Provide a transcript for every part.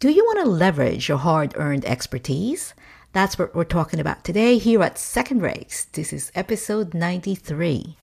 Do you want to leverage your hard earned expertise? That's what we're talking about today here at Second Breaks. This is episode 93.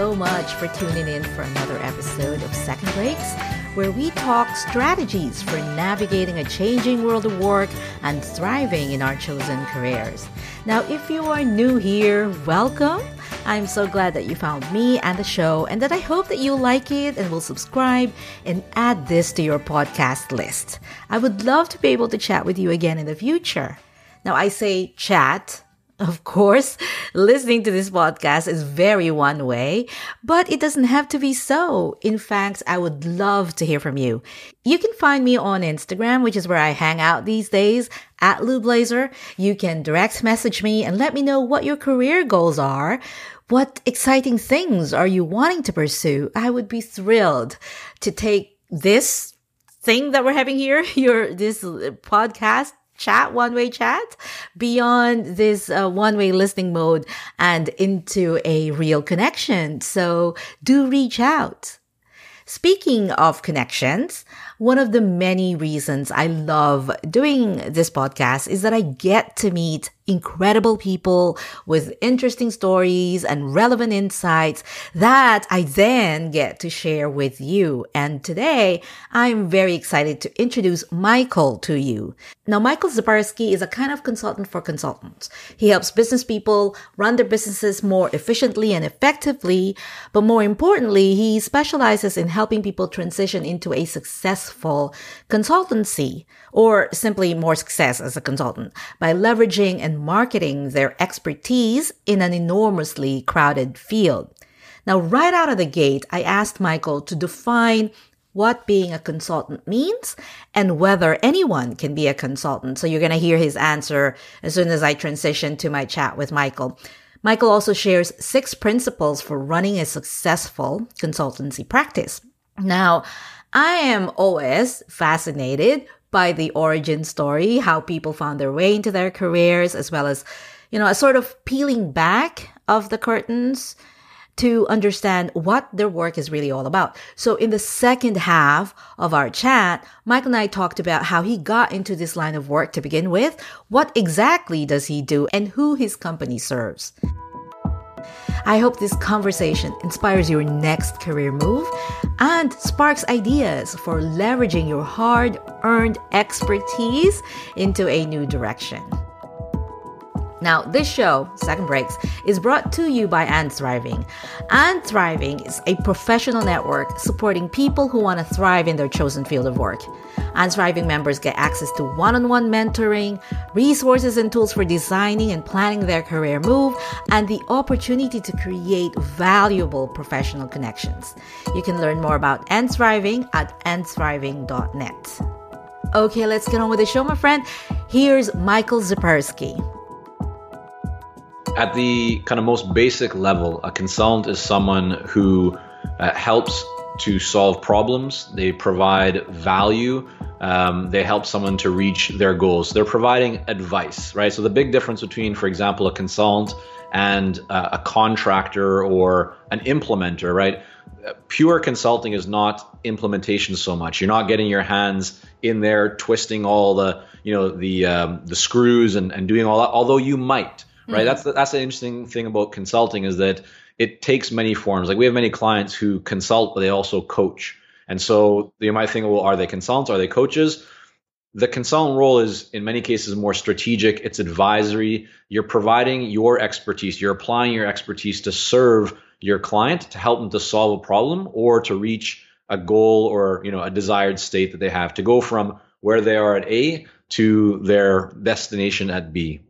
So much for tuning in for another episode of Second Breaks, where we talk strategies for navigating a changing world of work and thriving in our chosen careers. Now, if you are new here, welcome. I'm so glad that you found me and the show, and that I hope that you like it and will subscribe and add this to your podcast list. I would love to be able to chat with you again in the future. Now, I say chat of course, listening to this podcast is very one way, but it doesn't have to be so. In fact, I would love to hear from you. You can find me on Instagram, which is where I hang out these days, at Lou Blaser. You can direct message me and let me know what your career goals are. What exciting things are you wanting to pursue? I would be thrilled to take this thing that we're having here, your, this podcast chat, one way chat beyond this uh, one way listening mode and into a real connection. So do reach out. Speaking of connections, one of the many reasons I love doing this podcast is that I get to meet incredible people with interesting stories and relevant insights that I then get to share with you. And today I'm very excited to introduce Michael to you. Now, Michael Zipursky is a kind of consultant for consultants. He helps business people run their businesses more efficiently and effectively. But more importantly, he specializes in helping people transition into a successful consultancy or simply more success as a consultant by leveraging and marketing their expertise in an enormously crowded field. Now, right out of the gate, I asked Michael to define what being a consultant means and whether anyone can be a consultant. So you're going to hear his answer as soon as I transition to my chat with Michael. Michael also shares six principles for running a successful consultancy practice. Now, I am always fascinated by the origin story, how people found their way into their careers, as well as, you know, a sort of peeling back of the curtains to understand what their work is really all about. So in the second half of our chat, Mike and I talked about how he got into this line of work to begin with, what exactly does he do, and who his company serves. I hope this conversation inspires your next career move and sparks ideas for leveraging your hard earned expertise into a new direction. Now, this show, Second Breaks, is brought to you by And Thriving. And Thriving is a professional network supporting people who want to thrive in their chosen field of work. And Thriving members get access to one on one mentoring, resources and tools for designing and planning their career move, and the opportunity to create valuable professional connections. You can learn more about And Thriving at andthriving.net. Okay, let's get on with the show, my friend. Here's Michael Zipursky. At the kind of most basic level, a consultant is someone who uh, helps to solve problems. They provide value. Um, they help someone to reach their goals. They're providing advice, right? So the big difference between, for example, a consultant and uh, a contractor or an implementer, right? Pure consulting is not implementation so much. You're not getting your hands in there, twisting all the, you know, the um, the screws and, and doing all that. Although you might, right? Mm-hmm. That's the, that's the interesting thing about consulting is that it takes many forms. Like we have many clients who consult, but they also coach. And so you might think, well, are they consultants? Are they coaches? The consultant role is in many cases more strategic. It's advisory. You're providing your expertise. You're applying your expertise to serve your client, to help them to solve a problem or to reach a goal or you know a desired state that they have to go from where they are at A to their destination at B.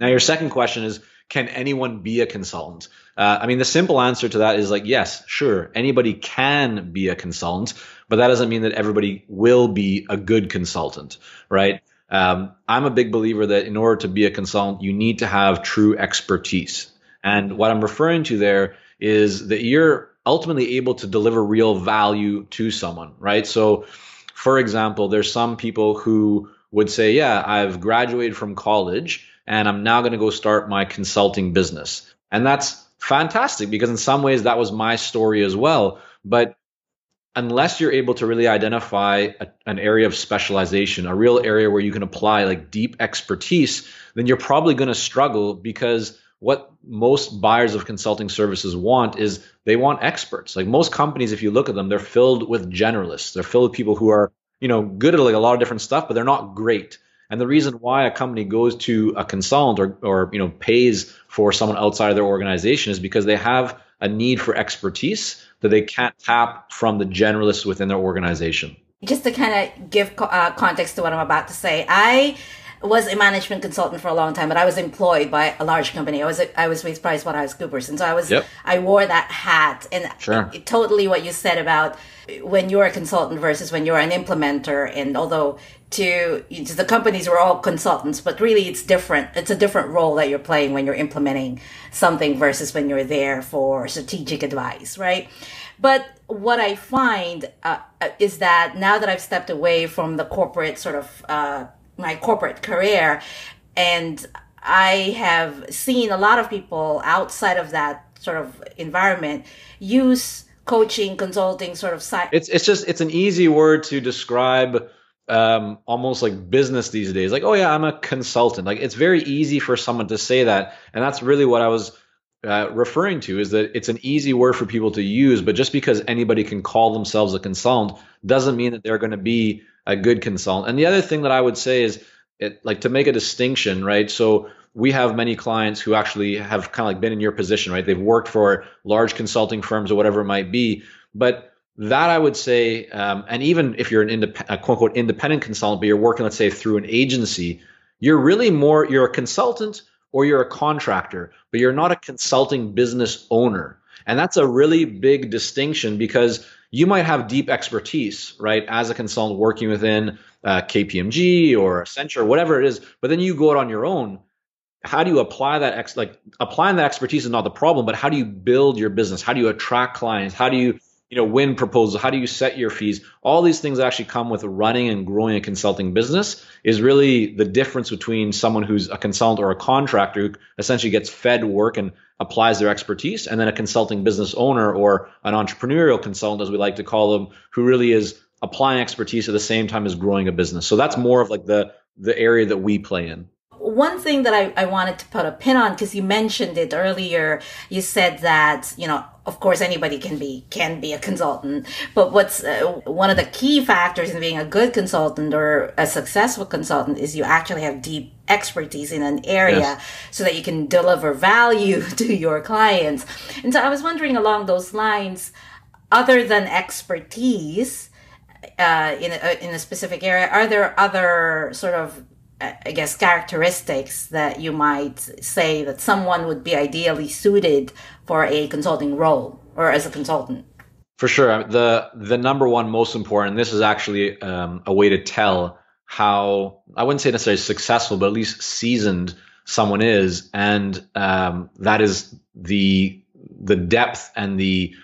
Now, your second question is can anyone be a consultant? Uh, I mean, the simple answer to that is like, yes, sure, anybody can be a consultant, but that doesn't mean that everybody will be a good consultant, right? Um, I'm a big believer that in order to be a consultant, you need to have true expertise. And what I'm referring to there is that you're ultimately able to deliver real value to someone, right? So, for example, there's some people who would say, Yeah, I've graduated from college and I'm now going to go start my consulting business. And that's fantastic because in some ways that was my story as well. But unless you're able to really identify a, an area of specialization, a real area where you can apply like deep expertise, then you're probably going to struggle because what most buyers of consulting services want is they want experts. Like most companies, if you look at them, they're filled with generalists. They're filled with people who are, you know, good at like a lot of different stuff, but they're not great. And the reason why a company goes to a consultant or, or you know pays for someone outside of their organization is because they have a need for expertise that they can't tap from the generalists within their organization. Just to kind of give uh, context to what I'm about to say, I was a management consultant for a long time, but I was employed by a large company. I was I was with PricewaterhouseCoopers, and so I was yep. I wore that hat. And sure. it, totally what you said about when you're a consultant versus when you're an implementer. And although to the companies were all consultants, but really it's different. It's a different role that you're playing when you're implementing something versus when you're there for strategic advice, right? But what I find uh, is that now that I've stepped away from the corporate sort of uh, my corporate career and I have seen a lot of people outside of that sort of environment use coaching, consulting, sort of side. It's it's just it's an easy word to describe um, almost like business these days. Like, oh yeah, I'm a consultant. Like it's very easy for someone to say that, and that's really what I was uh, referring to. Is that it's an easy word for people to use, but just because anybody can call themselves a consultant doesn't mean that they're going to be a good consultant. And the other thing that I would say is, it, like to make a distinction, right? So we have many clients who actually have kind of like been in your position, right? They've worked for large consulting firms or whatever it might be, but that I would say, um, and even if you're an indep- quote unquote independent consultant, but you're working, let's say, through an agency, you're really more you're a consultant or you're a contractor, but you're not a consulting business owner. And that's a really big distinction because you might have deep expertise, right, as a consultant working within uh, KPMG or Accenture, whatever it is, but then you go out on your own. How do you apply that ex like applying that expertise is not the problem, but how do you build your business? How do you attract clients? How do you you know win proposals? How do you set your fees? All these things actually come with running and growing a consulting business is really the difference between someone who's a consultant or a contractor who essentially gets fed work and applies their expertise, and then a consulting business owner or an entrepreneurial consultant, as we like to call them, who really is applying expertise at the same time as growing a business. So that's more of like the the area that we play in one thing that I, I wanted to put a pin on because you mentioned it earlier. You said that you know of course anybody can be can be a consultant. But what's uh, one of the key factors in being a good consultant or a successful consultant is you actually have deep expertise in an area yes. so that you can deliver value to your clients. And so i was wondering along those lines other than expertise uh, in a, in a specific area are there other sort of I guess, characteristics that you might say that someone would be ideally suited for a consulting role or as a consultant? For sure. The the number one most important, this is actually um, a way to tell how, I wouldn't say necessarily successful, but at least seasoned someone is. And um, that is the the depth and the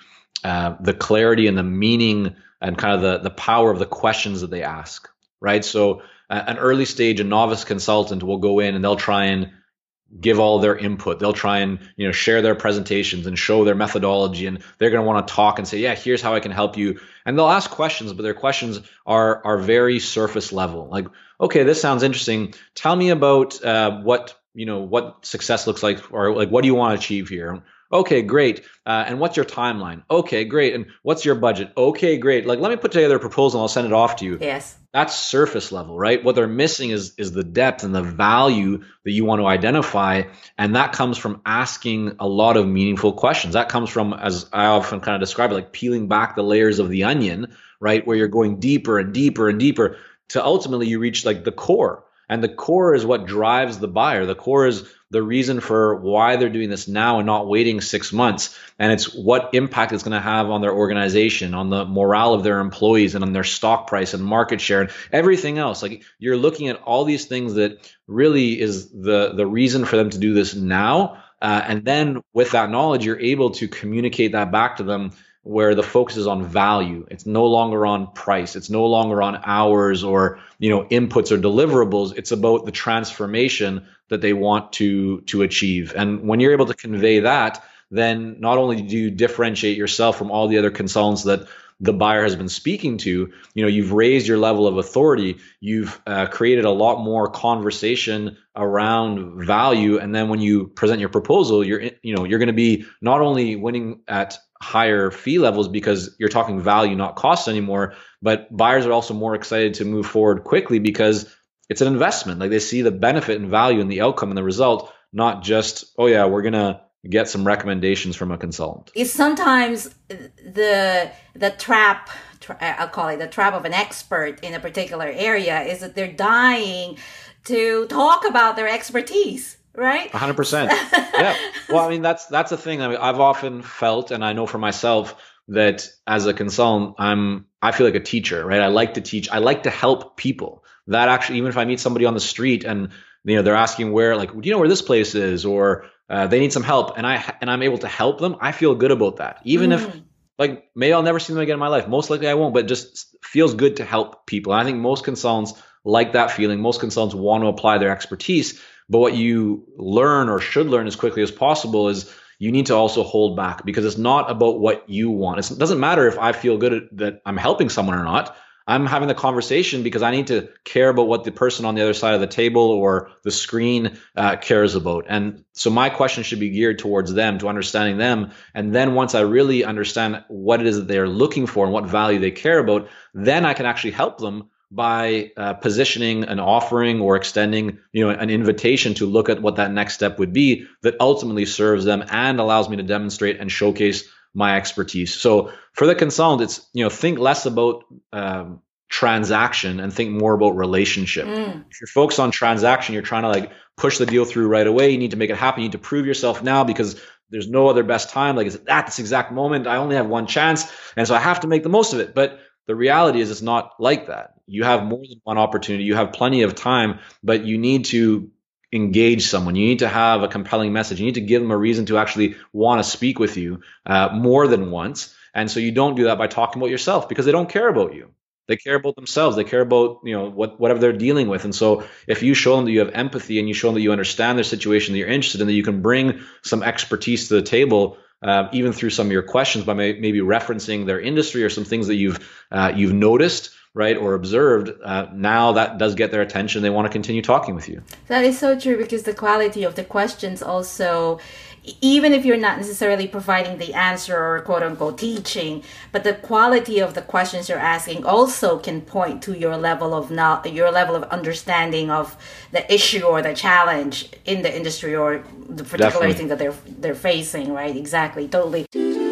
uh, the clarity and the meaning and kind of the the power of the questions that they ask right so an early stage, a novice consultant will go in and they'll try and give all their input. They'll try and you know share their presentations and show their methodology, and they're going to want to talk and say, "Yeah, here's how I can help you." And they'll ask questions, but their questions are are very surface level. Like, okay, this sounds interesting. Tell me about uh, what you know what success looks like, or like what do you want to achieve here. Okay, great. Uh, and what's your timeline? Okay, great. And what's your budget? Okay, great. Like, let me put together a proposal and I'll send it off to you. Yes. That's surface level, right? What they're missing is is the depth and the value that you want to identify, and that comes from asking a lot of meaningful questions. That comes from, as I often kind of describe it, like peeling back the layers of the onion, right? Where you're going deeper and deeper and deeper to ultimately you reach like the core and the core is what drives the buyer. The core is the reason for why they're doing this now and not waiting six months. And it's what impact it's going to have on their organization, on the morale of their employees, and on their stock price and market share and everything else. Like you're looking at all these things that really is the the reason for them to do this now. Uh, and then with that knowledge, you're able to communicate that back to them where the focus is on value. It's no longer on price. It's no longer on hours or you know inputs or deliverables. It's about the transformation that they want to to achieve. And when you're able to convey that, then not only do you differentiate yourself from all the other consultants that the buyer has been speaking to you know you've raised your level of authority you've uh, created a lot more conversation around value and then when you present your proposal you're you know you're going to be not only winning at higher fee levels because you're talking value not cost anymore. But buyers are also more excited to move forward quickly because it's an investment. Like they see the benefit and value and the outcome and the result not just oh yeah we're going to get some recommendations from a consultant. It's sometimes the the trap I'll call it the trap of an expert in a particular area is that they're dying to talk about their expertise right? 100% yeah. Well i mean that's that's the thing. I mean, i've often felt and i know for myself that as a consultant i'm i feel like a teacher right? I like to teach. I like to help people. That actually even if i meet somebody on the street and you know they're asking where like do you know where this place is? or uh, they need some help and i and i'm able to help them i feel good about that. Even mm. if like maybe i'll never see them again in my life. Most likely i won't but just feels good to help people. And i think most consultants like that feeling. Most consultants want to apply their expertise but what you learn or should learn as quickly as possible is you need to also hold back because it's not about what you want. It's, it doesn't matter if I feel good at, that I'm helping someone or not. I'm having the conversation because I need to care about what the person on the other side of the table or the screen uh, cares about. And so my question should be geared towards them, to understanding them. And then once I really understand what it is that they're looking for and what value they care about, then I can actually help them by uh, positioning an offering or extending you know an invitation to look at what that next step would be that ultimately serves them and allows me to demonstrate and showcase my expertise. So for the consultant, it's you know think less about um, transaction and think more about relationship. Mm. If you're focused on transaction, you're trying to like push the deal through right away. You need to make it happen. You need to prove yourself now because there's no other best time. Like it's at this exact moment. I only have one chance, and so I have to make the most of it. But the reality is, it's not like that. You have more than one opportunity. You have plenty of time, but you need to engage someone. You need to have a compelling message. You need to give them a reason to actually want to speak with you uh, more than once. And so you don't do that by talking about yourself because they don't care about you. They care about themselves. They care about you know what whatever they're dealing with. And so if you show them that you have empathy and you show them that you understand their situation, that you're interested in, that you can bring some expertise to the table, uh, even through some of your questions by may, maybe referencing their industry or some things that you've uh, you've noticed right or observed uh, now that does get their attention. They want to continue talking with you. That is so true because the quality of the questions also even if you're not necessarily providing the answer or quote unquote teaching, but the quality of the questions you're asking also can point to your level of not your level of understanding of the issue or the challenge in the industry or the particular Definitely. thing that they're they're facing. Right? Exactly. Totally.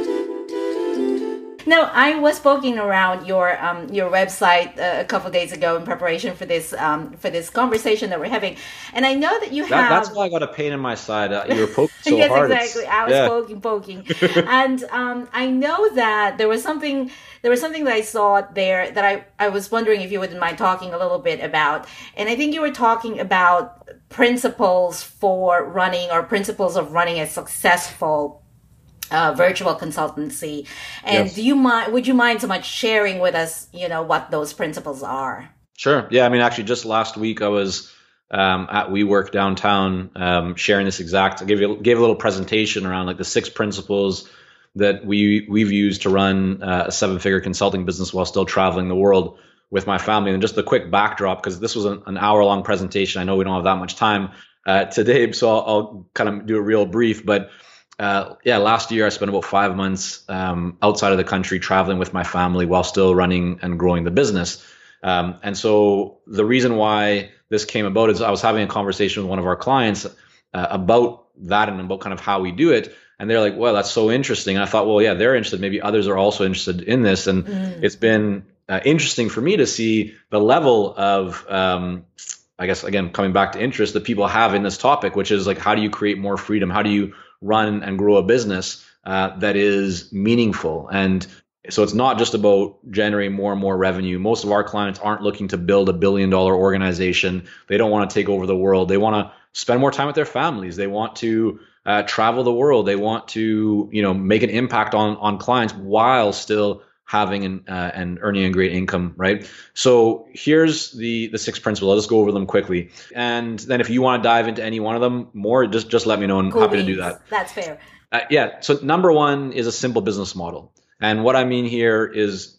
No, I was poking around your um, your website uh, a couple days ago in preparation for this um, for this conversation that we're having, and I know that you that, have. That's why I got a pain in my side. Uh, you were poking so yes, hard. Yes, exactly. I was yeah. poking, poking, and um, I know that there was something there was something that I saw there that I I was wondering if you wouldn't mind talking a little bit about, and I think you were talking about principles for running or principles of running a successful uh, virtual consultancy. And yes. do you mind? Would you mind so much sharing with us, you know, what those principles are? Sure. Yeah. I mean, actually, just last week I was um, at WeWork downtown um, sharing this exact. I gave you gave a little presentation around like the six principles that we we've used to run uh, a seven figure consulting business while still traveling the world with my family. And just a quick backdrop because this was an, an hour long presentation. I know we don't have that much time uh, today, so I'll, I'll kind of do a real brief, but uh, yeah, last year I spent about five months um, outside of the country traveling with my family while still running and growing the business. Um, and so the reason why this came about is I was having a conversation with one of our clients uh, about that and about kind of how we do it. And they're like, well, that's so interesting. And I thought, well, yeah, they're interested. Maybe others are also interested in this. And mm. it's been uh, interesting for me to see the level of, um, I guess, again, coming back to interest that people have in this topic, which is like, how do you create more freedom? How do you run and grow a business uh, that is meaningful. And So it's not just about generating more and more revenue. Most of our clients aren't looking to build a billion dollar organization. They don't want to take over the world. They want to spend more time with their families. They want to uh, travel the world. They want to, you know, make an impact on on clients while still having and uh, and earning a great income, right? So here's the the six principles. I'll just go over them quickly, and then if you want to dive into any one of them more, just just let me know. I'm cool happy beans. to do that. That's fair. Uh, yeah. So number one is a simple business model. And what I mean here is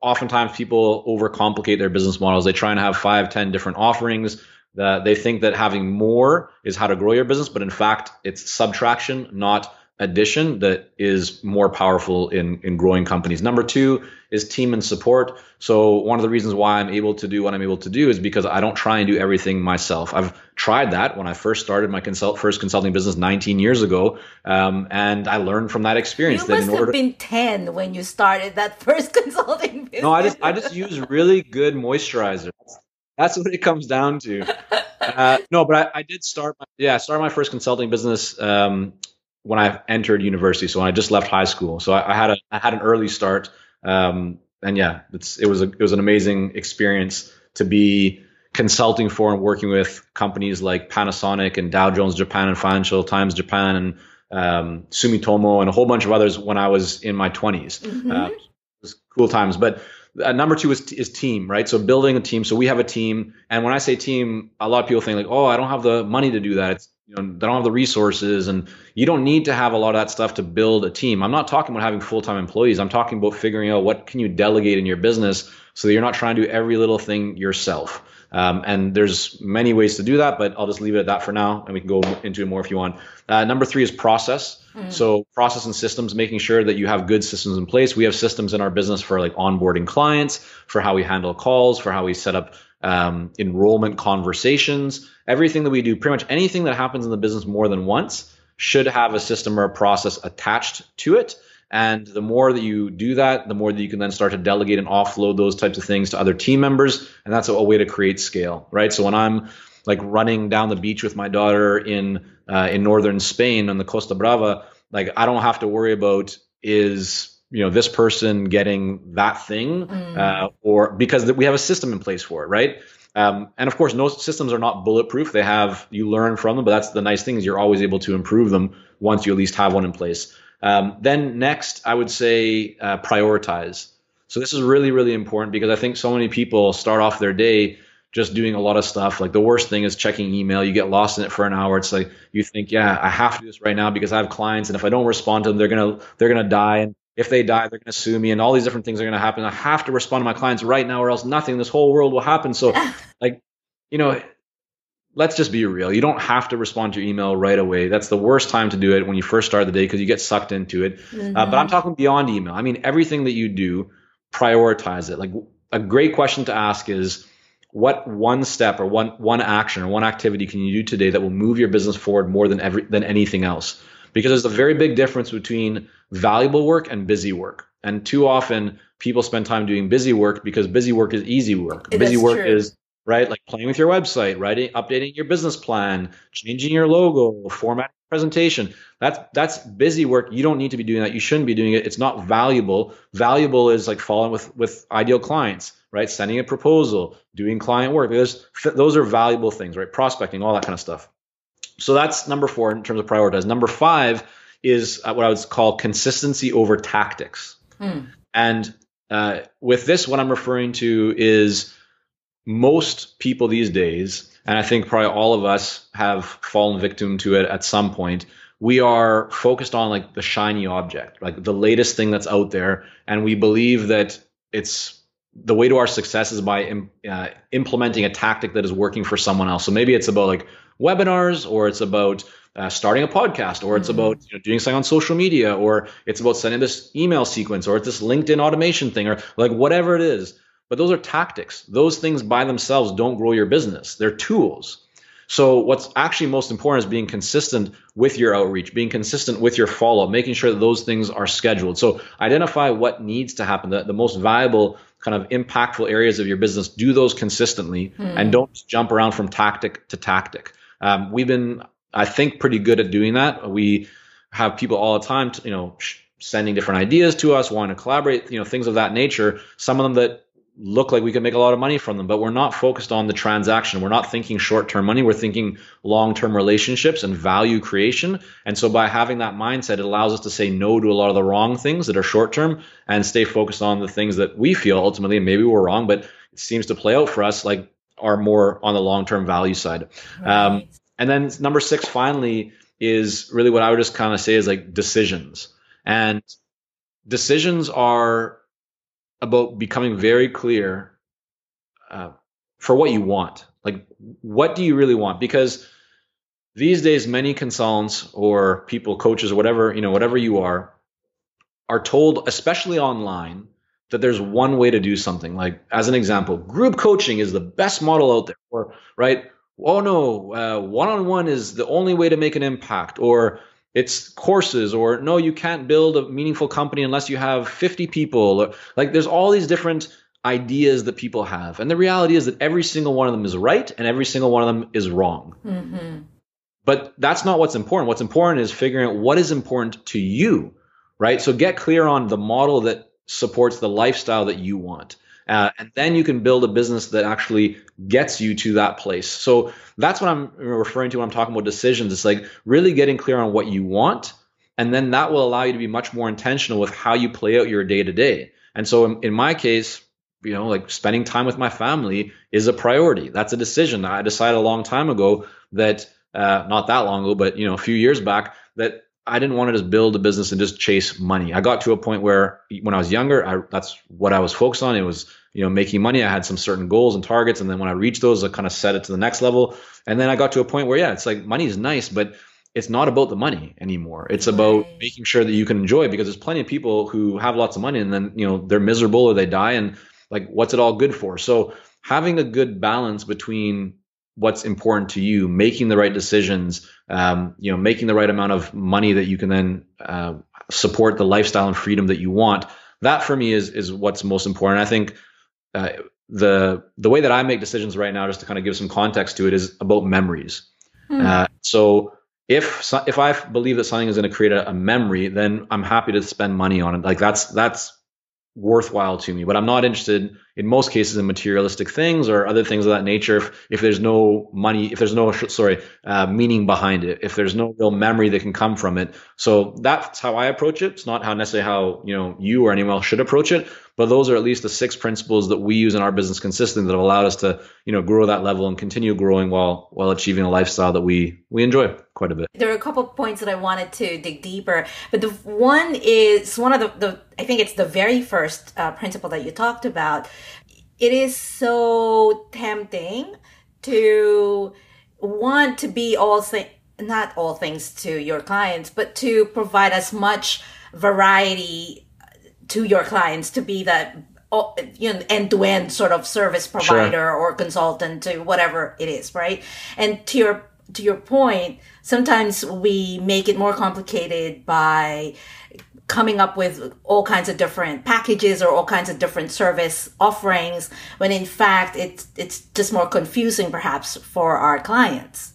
oftentimes people overcomplicate their business models. They try and have five, ten different offerings. That they think that having more is how to grow your business, but in fact, it's subtraction, not addition that is more powerful in, in growing companies. Number two is team and support. So one of the reasons why I'm able to do what I'm able to do is because I don't try and do everything myself. I've tried that when I first started my consult first consulting business 19 years ago, um, and I learned from that experience. You that must have been 10 when you started that first consulting business. No, I just I just use really good moisturizer. That's, what it comes down to. Uh, no, but I, I, did start. My, yeah, start my first consulting business um, when I entered university. So when I just left high school, so I, I had a I had an early start. Um, and yeah, it's it was a it was an amazing experience to be consulting for and working with companies like Panasonic and Dow Jones Japan and Financial Times Japan and um, Sumitomo and a whole bunch of others when I was in my 20s. Mm-hmm. Uh, it was cool times. But uh, number two is, is team, right? So building a team. So we have a team, and when I say team, a lot of people think like, oh, I don't have the money to do that. It's you know they don't have the resources and you don't need to have a lot of that stuff to build a team. I'm not talking about having full-time employees. I'm talking about figuring out what can you delegate in your business so that you're not trying to do every little thing yourself. Um, and there's many ways to do that but i'll just leave it at that for now and we can go into it more if you want. Uh, number three is process. Mm. so process and systems making sure that you have good systems in place. We have systems in our business for like onboarding clients for how we handle calls for how we set up um, enrollment conversations, everything that we do, pretty much anything that happens in the business more than once should have a system or a process attached to it. And the more that you do that, the more that you can then start to delegate and offload those types of things to other team members. And that's a, a way to create scale, right? So when I'm like running down the beach with my daughter in uh, in northern Spain on the Costa Brava, like I don't have to worry about is you know this person getting that thing mm. uh, or because we have a system in place for it right um, and of course no systems are not bulletproof they have you learn from them but that's the nice thing is you're always able to improve them once you at least have one in place um, then next i would say uh, prioritize so this is really really important because i think so many people start off their day just doing a lot of stuff. Like the worst thing is checking email. You get lost in it for an hour. It's like you think, yeah, I have to do this right now because I have clients, and if I don't respond to them, they're gonna they're gonna die. And if they die, they're going to sue me, and all these different things are going to happen. I have to respond to my clients right now, or else nothing. This whole world will happen. So, like, you know, let's just be real. You don't have to respond to your email right away. That's the worst time to do it when you first start the day because you get sucked into it. Mm-hmm. Uh, but I'm mm-hmm. talking beyond email. I mean, everything that you do, prioritize it. Like a great question to ask is, what one step or one one action or one activity can you do today that will move your business forward more than every than anything else? because there's a very big difference between valuable work and busy work. And too often people spend time doing busy work because busy work is easy work. It busy is work true. is right like playing with your website, writing, updating your business plan, changing your logo, formatting presentation. That's that's busy work. You don't need to be doing that. You shouldn't be doing it. It's not valuable. Valuable is like following with with ideal clients, right? Sending a proposal, doing client work. Those those are valuable things, right? Prospecting, all that kind of stuff. So that's number four in terms of prioritize. Number five is uh, what I would call consistency over tactics. Hmm. And uh, with this, what I'm referring to is most people these days, and I think probably all of us have fallen victim to it at some point. We are focused on like the shiny object, like the latest thing that's out there, and we believe that it's the way to our success is by uh, implementing a tactic that is working for someone else. So maybe it's about like webinars, or it's about uh, starting a podcast, or it's mm-hmm. about you know, doing something on social media, or it's about sending this email sequence, or it's this LinkedIn automation thing, or like whatever it is. But those are tactics. Those things by themselves don't grow your business. They're tools. So what's actually most important is being consistent with your outreach, being consistent with your follow making sure that those things are scheduled. So identify what needs to happen, the, the most viable kind of impactful areas of your business. Do those consistently hmm. and don't jump around from tactic to tactic. Um, we've been, I think, pretty good at doing that. We have people all the time, to, you know, sending different ideas to us, wanting to collaborate, you know, things of that nature. Some of them that look like we can make a lot of money from them, but we're not focused on the transaction. We're not thinking short term money. We're thinking long term relationships and value creation. And so by having that mindset, it allows us to say no to a lot of the wrong things that are short term and stay focused on the things that we feel ultimately, and maybe we're wrong, but it seems to play out for us like are more on the long term value side. Right. Um, and then number six, finally, is really what I would just kind of say is like decisions. And decisions are about becoming very clear uh, for what you want. Like, what do you really want? Because these days, many consultants or people, coaches, or whatever, you know, whatever you are, are told, especially online, that there's one way to do something. Like, as an example, group coaching is the best model out there, or right? Oh no, one on one is the only way to make an impact, or it's courses or no you can't build a meaningful company unless you have 50 people like there's all these different ideas that people have and the reality is that every single one of them is right and every single one of them is wrong. Mm-hmm. but that's not what's important. What's important is figuring out what is important to you right? So get clear on the model that supports the lifestyle that you want uh, and then you can build a business that actually gets you to that place. So that's what I'm referring to when I'm talking about decisions. It's like really getting clear on what you want. And then that will allow you to be much more intentional with how you play out your day to day. And so in, in my case, you know, like spending time with my family is a priority. That's a decision. I decided a long time ago that, uh, not that long ago, but you know, a few years back, that I didn't want to just build a business and just chase money. I got to a point where when I was younger, I, that's what I was focused on. It was, you know, making money. I had some certain goals and targets. And then when I reached those, I kind of set it to the next level. And then I got to a point where, yeah, it's like money is nice, but it's not about the money anymore. It's about making sure that you can enjoy it because there's plenty of people who have lots of money and then, you know, they're miserable or they die. And like, what's it all good for? So having a good balance between what's important to you, making the right decisions, um, you know, making the right amount of money that you can then uh, support the lifestyle and freedom that you want. That for me is is what's most important. I think uh, the the way that I make decisions right now, just to kind of give some context to it, is about memories. Mm. Uh, so if if I believe that something is going to create a, a memory, then I'm happy to spend money on it. Like that's that's worthwhile to me. But I'm not interested in most cases in materialistic things or other things of that nature if, if there's no money if there's no sorry uh, meaning behind it if there's no real memory that can come from it. So that's how i approach it. It's not how necessarily how you know you or anyone else should approach it but those are at least the six principles that we use in our business consistently that have allowed us to you know grow that level and continue growing while while achieving a lifestyle that we we enjoy quite a bit. There are a couple of points that i wanted to dig deeper but the one is one of the, the i think it's the very first uh, principle that you talked about it is so tempting to want to be all things not all things to your clients but to provide as much variety uh, to your clients to be that you know end-to-end sort of service provider sure. or consultant to whatever it is right and to your to your point sometimes we make it more complicated by coming up with all kinds of different packages or all kinds of different service offerings when in fact it's it's just more confusing perhaps for our clients.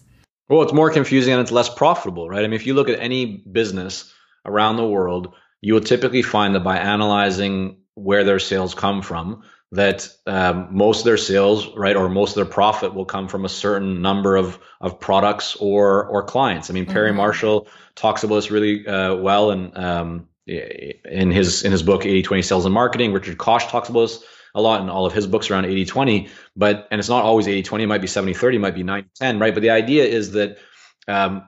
Well it's more confusing and it's less profitable right? I mean if you look at any business around the world you will typically find that by analyzing where their sales come from that um, most of their sales right or most of their profit will come from a certain number of of products or or clients. I mean perry mm-hmm. marshall talks about this really uh, well and um, in his in his book 80-20 sales and marketing richard koch talks about this a lot in all of his books around 80-20 but and it's not always 80-20 it might be 70-30 it might be 90-10 right? But the idea is that um,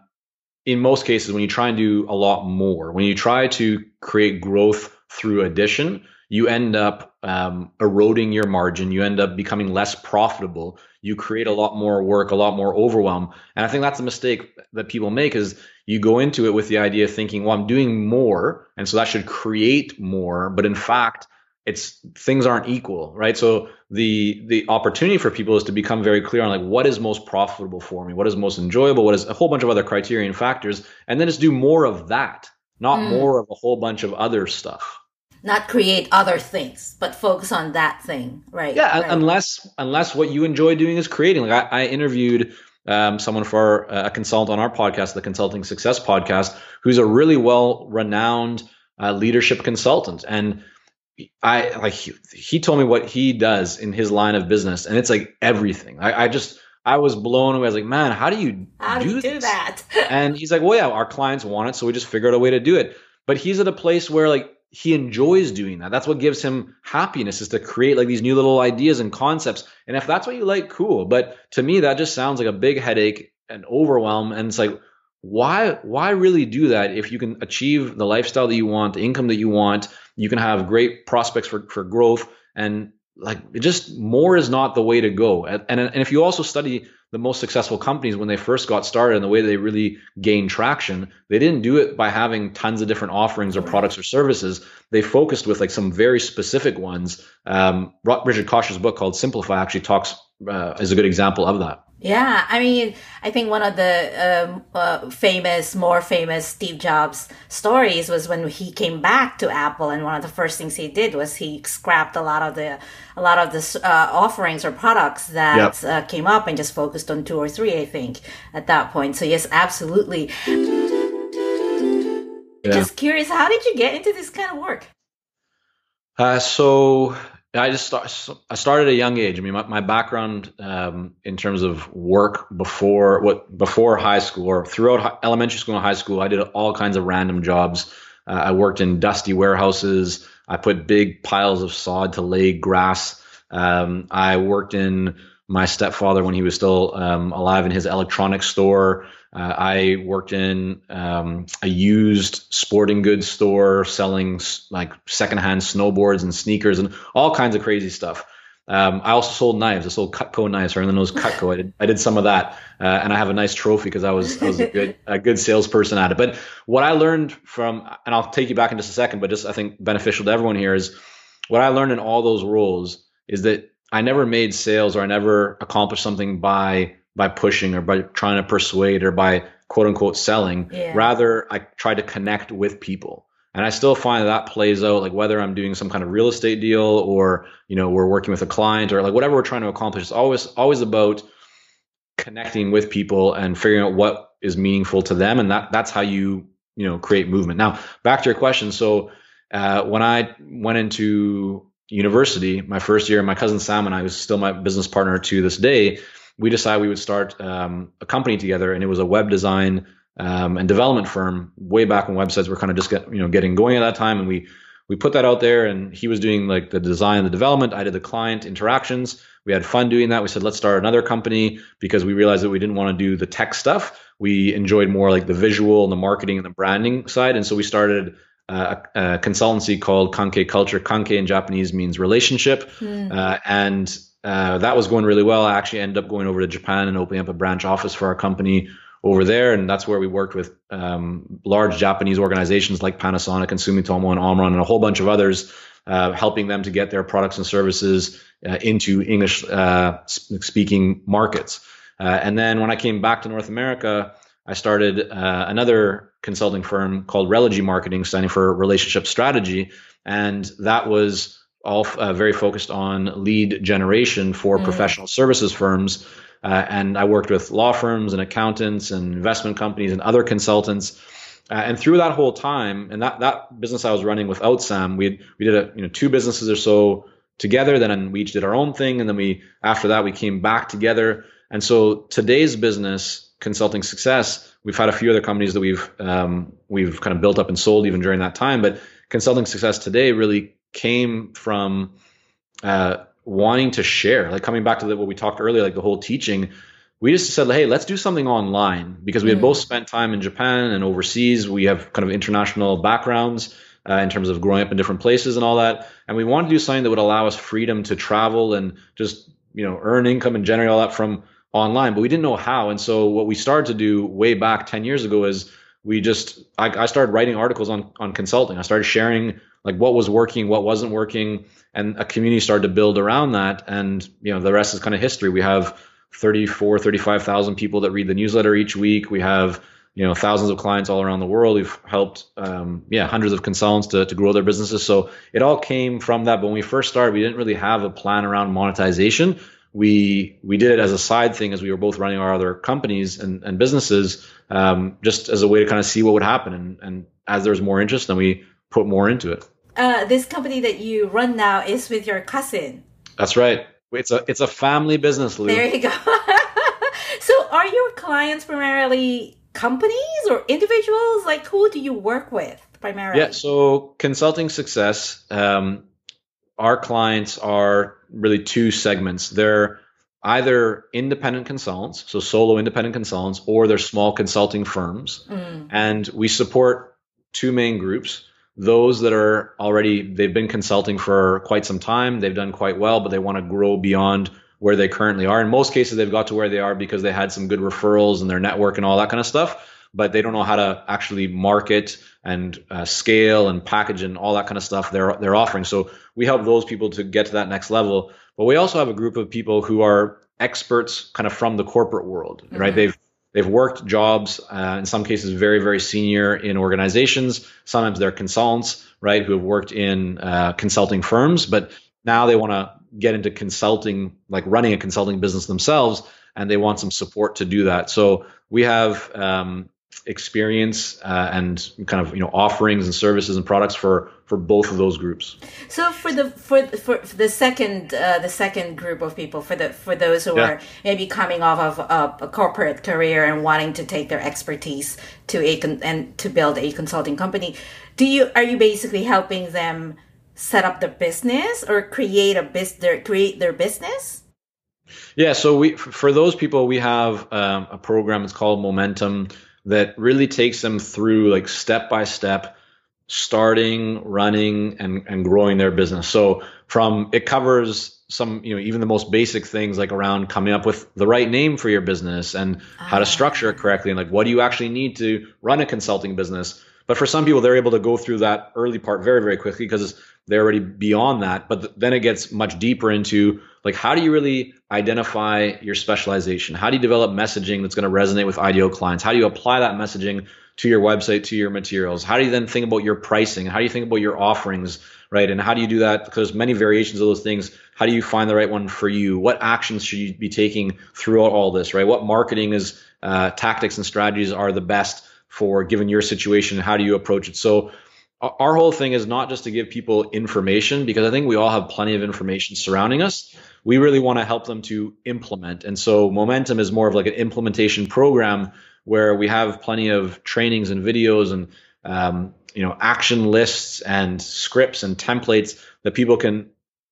in most cases when you try and do a lot more when you try to create growth through addition you end up um, eroding your margin. You end up becoming less profitable. You create a lot more work, a lot more overwhelm. And I think that's a mistake that people make is you go into it with the idea of thinking, well, I'm doing more. And so that should create more. But in fact, it's things aren't equal, right? So the the opportunity for people is to become very clear on like what is most profitable for me, what is most enjoyable, what is a whole bunch of other criterion factors, and then just do more of that, not mm. more of a whole bunch of other stuff not create other things, but focus on that thing, right? Yeah, right. unless unless what you enjoy doing is creating. Like I, I interviewed um, someone for a consultant on our podcast, the Consulting Success Podcast, who's a really well renowned uh, leadership consultant. And I like he, he, told me what he does in his line of business, and it's like everything. I, I just I was blown away. I was like, man, how do you how do, do, you do that? and he's like, well, yeah, our clients want it, so we just figured out a way to do it. But he's at a place where like he enjoys doing that. That's what gives him happiness is to create like these new little ideas and concepts. And if that's what you like, cool. But to me, that just sounds like a big headache and overwhelm. And it's like, why why really do that if you can achieve the lifestyle that you want, the income that you want, you can have great prospects for, for growth and like just more is not the way to go. And, and, and if you also study the most successful companies when they first got started and the way they really gained traction, they didn't do it by having tons of different offerings or products or services. They focused with like some very specific ones. Um, Richard Koch's book called Simplify actually talks uh, is a good example of that. Yeah, I mean, I think one of the um, uh, famous, more famous Steve Jobs stories was when he came back to Apple, and one of the first things he did was he scrapped a lot of the a lot of the uh, offerings or products that yep. uh, came up and just focused on two or three. I think at that point. So yes, absolutely. Yeah. Just curious, how did you get into this kind of work? Uh, so I just start, I started at a young age. I mean, my, my background um, in terms of work before what before high school or throughout elementary school and high school, I did all kinds of random jobs. Uh, I worked in dusty warehouses. I put big piles of sod to lay grass. Um, I worked in my stepfather when he was still um, alive in his electronics store. Uh, I worked in um, a used sporting goods store selling like secondhand snowboards and sneakers and all kinds of crazy stuff. Um, I also sold knives. I sold Cutco knives, or the nose Cutco. I did, I did some of that, uh, and I have a nice trophy because I was I was a good a good salesperson at it. But what I learned from, and I'll take you back in just a second, but just I think beneficial to everyone here is what I learned in all those roles is that I never made sales or I never accomplished something by by pushing or by trying to persuade or by quote unquote selling. Yeah. Rather, I try to connect with people. And I still find that, that plays out like whether I'm doing some kind of real estate deal or, you know, we're working with a client or like whatever we're trying to accomplish. It's always, always about connecting with people and figuring out what is meaningful to them. And that, that's how you, you know, create movement. Now, back to your question. So, uh, when I went into university, my first year, my cousin Sam and I was still my business partner to this day we decided we would start um, a company together, and it was a web design um, and development firm way back when websites were kind of just get, you know getting going at that time, and we we put that out there, and he was doing like the design, the development. I did the client interactions. We had fun doing that. We said let's start another company because we realized that we didn't want to do the tech stuff. We enjoyed more like the visual and the marketing and the branding side, and so we started. Uh, a, consultancy called Kankei Culture. Kankei in Japanese means relationship, mm. uh, and uh, that was going really well. I actually ended up going over to Japan and opening up a branch office for our company over there, and that's where we worked with um, large Japanese organizations like Panasonic and Sumitomo and Omron and a whole bunch of others, uh, helping them to get their products and services uh, into English uh, speaking markets. Uh, and then when I came back to North America, I started another consulting firm called Relogy Marketing, standing for Relationship Strategy, and that was all uh, very focused on lead generation for mm. professional services firms. Uh, and I worked with law firms and accountants and investment companies and other consultants. Uh, and through that whole time, and that, that business I was running without Sam, we we did a, you know two businesses or so together. Then we each did our own thing, and then we after that we came back together. And so today's business, consulting success, we've had a few other companies that we've um, we've kind of built up and sold even during that time. But consulting success today really came from uh, wanting to share, like coming back to the, what we talked earlier, like the whole teaching. We just said, hey, let's do something online because we had mm. both spent time in Japan and overseas. We have kind of international backgrounds uh, in terms of growing up in different places and all that. And we wanted to do something that would allow us freedom to travel and just you know earn income and generate all that from online. But we didn't know how. And so what we started to do way back ten years ago is we just I, I started writing articles on on consulting. I started sharing like what was working, what wasn't working, and a community started to build around that. And you know, the rest is kind of history. We have 34, 35,000 people that read the newsletter each week. We have you know thousands of clients all around the world. We've helped um, yeah hundreds of consultants to, to grow their businesses. So it all came from that. But when we first started, we didn't really have a plan around monetization. We we did it as a side thing as we were both running our other companies and, and businesses, um, just as a way to kind of see what would happen. And, and as there's more interest, then we put more into it. Uh, this company that you run now is with your cousin. That's right. It's a it's a family business, Lou. There you go. so, are your clients primarily companies or individuals? Like, who do you work with primarily? Yeah. So, consulting success. Um, our clients are really two segments. They're either independent consultants, so solo independent consultants, or they're small consulting firms. Mm. And we support two main groups those that are already they've been consulting for quite some time they've done quite well but they want to grow beyond where they currently are in most cases they've got to where they are because they had some good referrals and their network and all that kind of stuff but they don't know how to actually market and uh, scale and package and all that kind of stuff they're they're offering so we help those people to get to that next level but we also have a group of people who are experts kind of from the corporate world mm-hmm. right they've They've worked jobs, uh, in some cases, very, very senior in organizations. Sometimes they're consultants, right, who have worked in uh, consulting firms, but now they want to get into consulting, like running a consulting business themselves, and they want some support to do that. So we have um, experience uh, and kind of you know offerings and services and products for for both of those groups. So for the for for, the second uh, the second group of people for the for those who yeah. are maybe coming off of a, a, corporate career and wanting to take their expertise to a con- and to build a consulting company do you are you basically helping them set up the business or create a business create their business? Yeah so we for those people we have um, a program. It's called momentum that really takes them through like step by step starting running and, and growing their business. So from it covers some you know even the most basic things like around coming up with the right name for your business and how to ah. structure it correctly and like what do you actually need to run a consulting business but for some people they're able to go through that early part very very quickly because they're already beyond that. But th- then it gets much deeper into like how do you really identify your specialization? How do you develop messaging that's going to resonate with ideal clients? How do you apply that messaging to your website to your materials? How do you then think about your pricing? How do you think about your offerings right? And how do you do that? Because many variations of those things. How do you find the right one for you? What actions should you be taking throughout all this right? What marketing is uh, tactics and strategies are the best for given your situation how do you approach it so our whole thing is not just to give people information because I think we all have plenty of information surrounding us. We really want to help them to implement. And so Momentum is more of like an implementation program where we have plenty of trainings and videos and um, you know action lists and scripts and templates that people can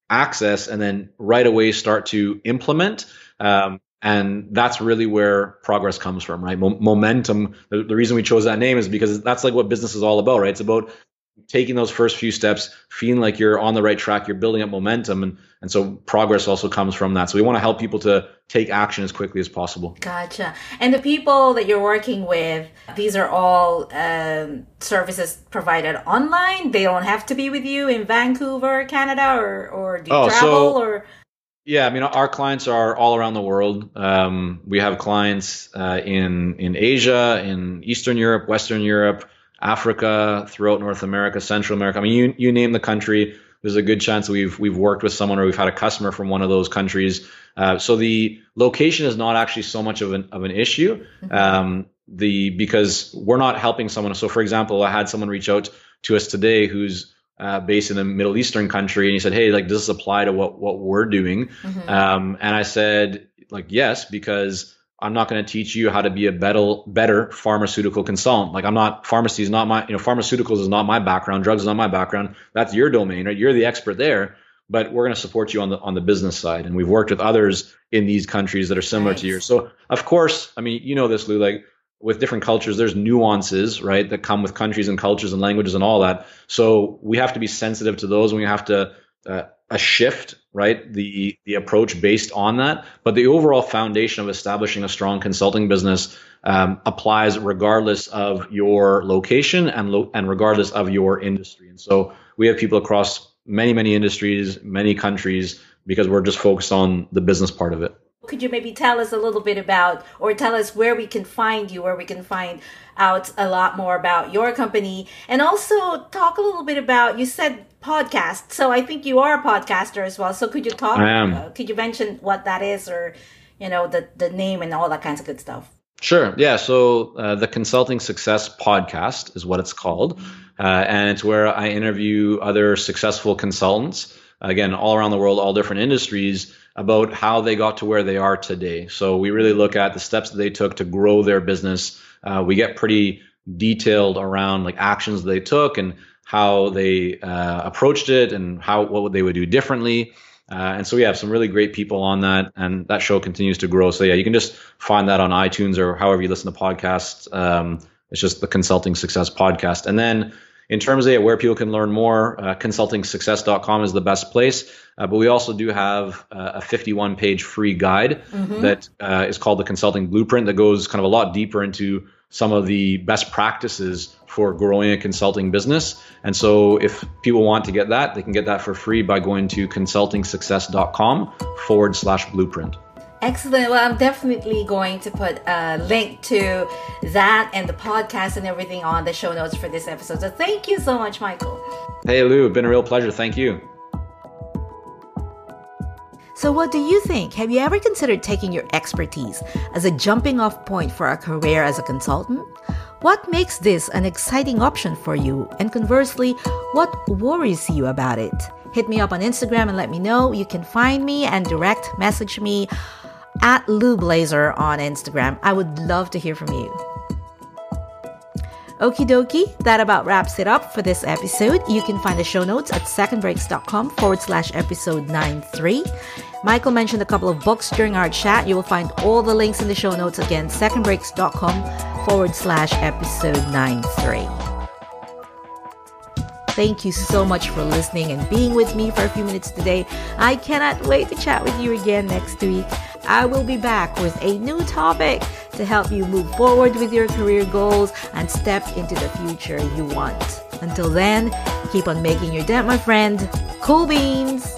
access and then right away start to implement. Um, and that's really where progress comes from right Mo- momentum the, the, reason we chose that name is because that's like what business is all about right it's about taking those first few steps, feeling like you're on the right track, you're building up momentum, and and so progress also comes from that. So we want to help people to take action as quickly as possible. Gotcha. And the people that you're working with, these are all um, services provided online. They don't have to be with you in Vancouver, Canada, or or do you oh, travel so- or yeah, I mean, our clients are all around the world. Um, we have clients uh, in in Asia, in Eastern Europe, Western Europe, Africa, throughout North America, Central America. I mean, you you name the country. There's a good chance we've we've worked with someone or we've had a customer from one of those countries. Uh, so the location is not actually so much of an of an issue. Mm-hmm. Um, the because we're not helping someone. So for example, I had someone reach out to us today who's uh, based in a Middle Eastern country, and he said, "Hey, like, does this apply to what what we're doing?" Mm-hmm. Um, and I said, "Like, yes, because." I'm not going to teach you how to be a better better pharmaceutical consultant. Like I'm not pharmacy is not my you know pharmaceuticals is not my background, drugs is not my background. That's your domain, right? You're the expert there, but we're going to support you on the on the business side. And we've worked with others in these countries that are similar nice. to yours. So of course, I mean, you know this, Lou, like with different cultures, there's nuances, right, that come with countries and cultures and languages and all that. So we have to be sensitive to those, and we have to uh, a shift, right? The the approach based on that, but the overall foundation of establishing a strong consulting business um, applies regardless of your location and lo- and regardless of your industry. And so we have people across many many industries, many countries, because we're just focused on the business part of it. Could you maybe tell us a little bit about, or tell us where we can find you, where we can find out a lot more about your company, and also talk a little bit about? You said podcast. So I think you are a podcaster as well. So could you talk? I am. Uh, could you mention what that is, or you know the the name and all that kinds of good stuff? Sure. Yeah. So uh, the Consulting Success Podcast is what it's called. Uh, and it's where I interview other successful consultants, again, all around the world, all different industries, about how they got to where they are today. So we really look at the steps that they took to grow their business. Uh, we get pretty detailed around like actions they took and how they uh, approached it and how what they would do differently. Uh, and so we have some really great people on that, and that show continues to grow. So yeah, you can just find that on iTunes or however you listen to podcasts. Um, it's just the Consulting Success podcast. And then in terms of where people can learn more, uh, consultingsuccess.com is the best place. Uh, but we also do have uh, a 51 page free guide mm-hmm. that uh, is called the Consulting Blueprint that goes kind of a lot deeper into some of the best practices for growing a consulting business. And so if people want to get that, they can get that for free by going to consultingsuccess.com forward slash blueprint. Excellent. Well, I'm definitely going to put a link to that and the podcast and everything on the show notes for this episode. So thank you so much, Michael. Hey, Lou. Been a real pleasure. Thank you. So, what do you think? Have you ever considered taking your expertise as a jumping off point for a career as a consultant? What makes this an exciting option for you? And conversely, what worries you about it? Hit me up on Instagram and let me know. You can find me and direct message me at Lou Blaser on Instagram. I would love to hear from you. Okie dokie, that about wraps it up for this episode. You can find the show notes at secondbreaks.com forward slash episode 93. Michael mentioned a couple of books during our chat. You will find all the links in the show notes again, secondbreaks.com forward slash episode 93. Thank you so much for listening and being with me for a few minutes today. I cannot wait to chat with you again next week. I will be back with a new topic to help you move forward with your career goals and step into the future you want. Until then, keep on making your dent, my friend. Cool beans!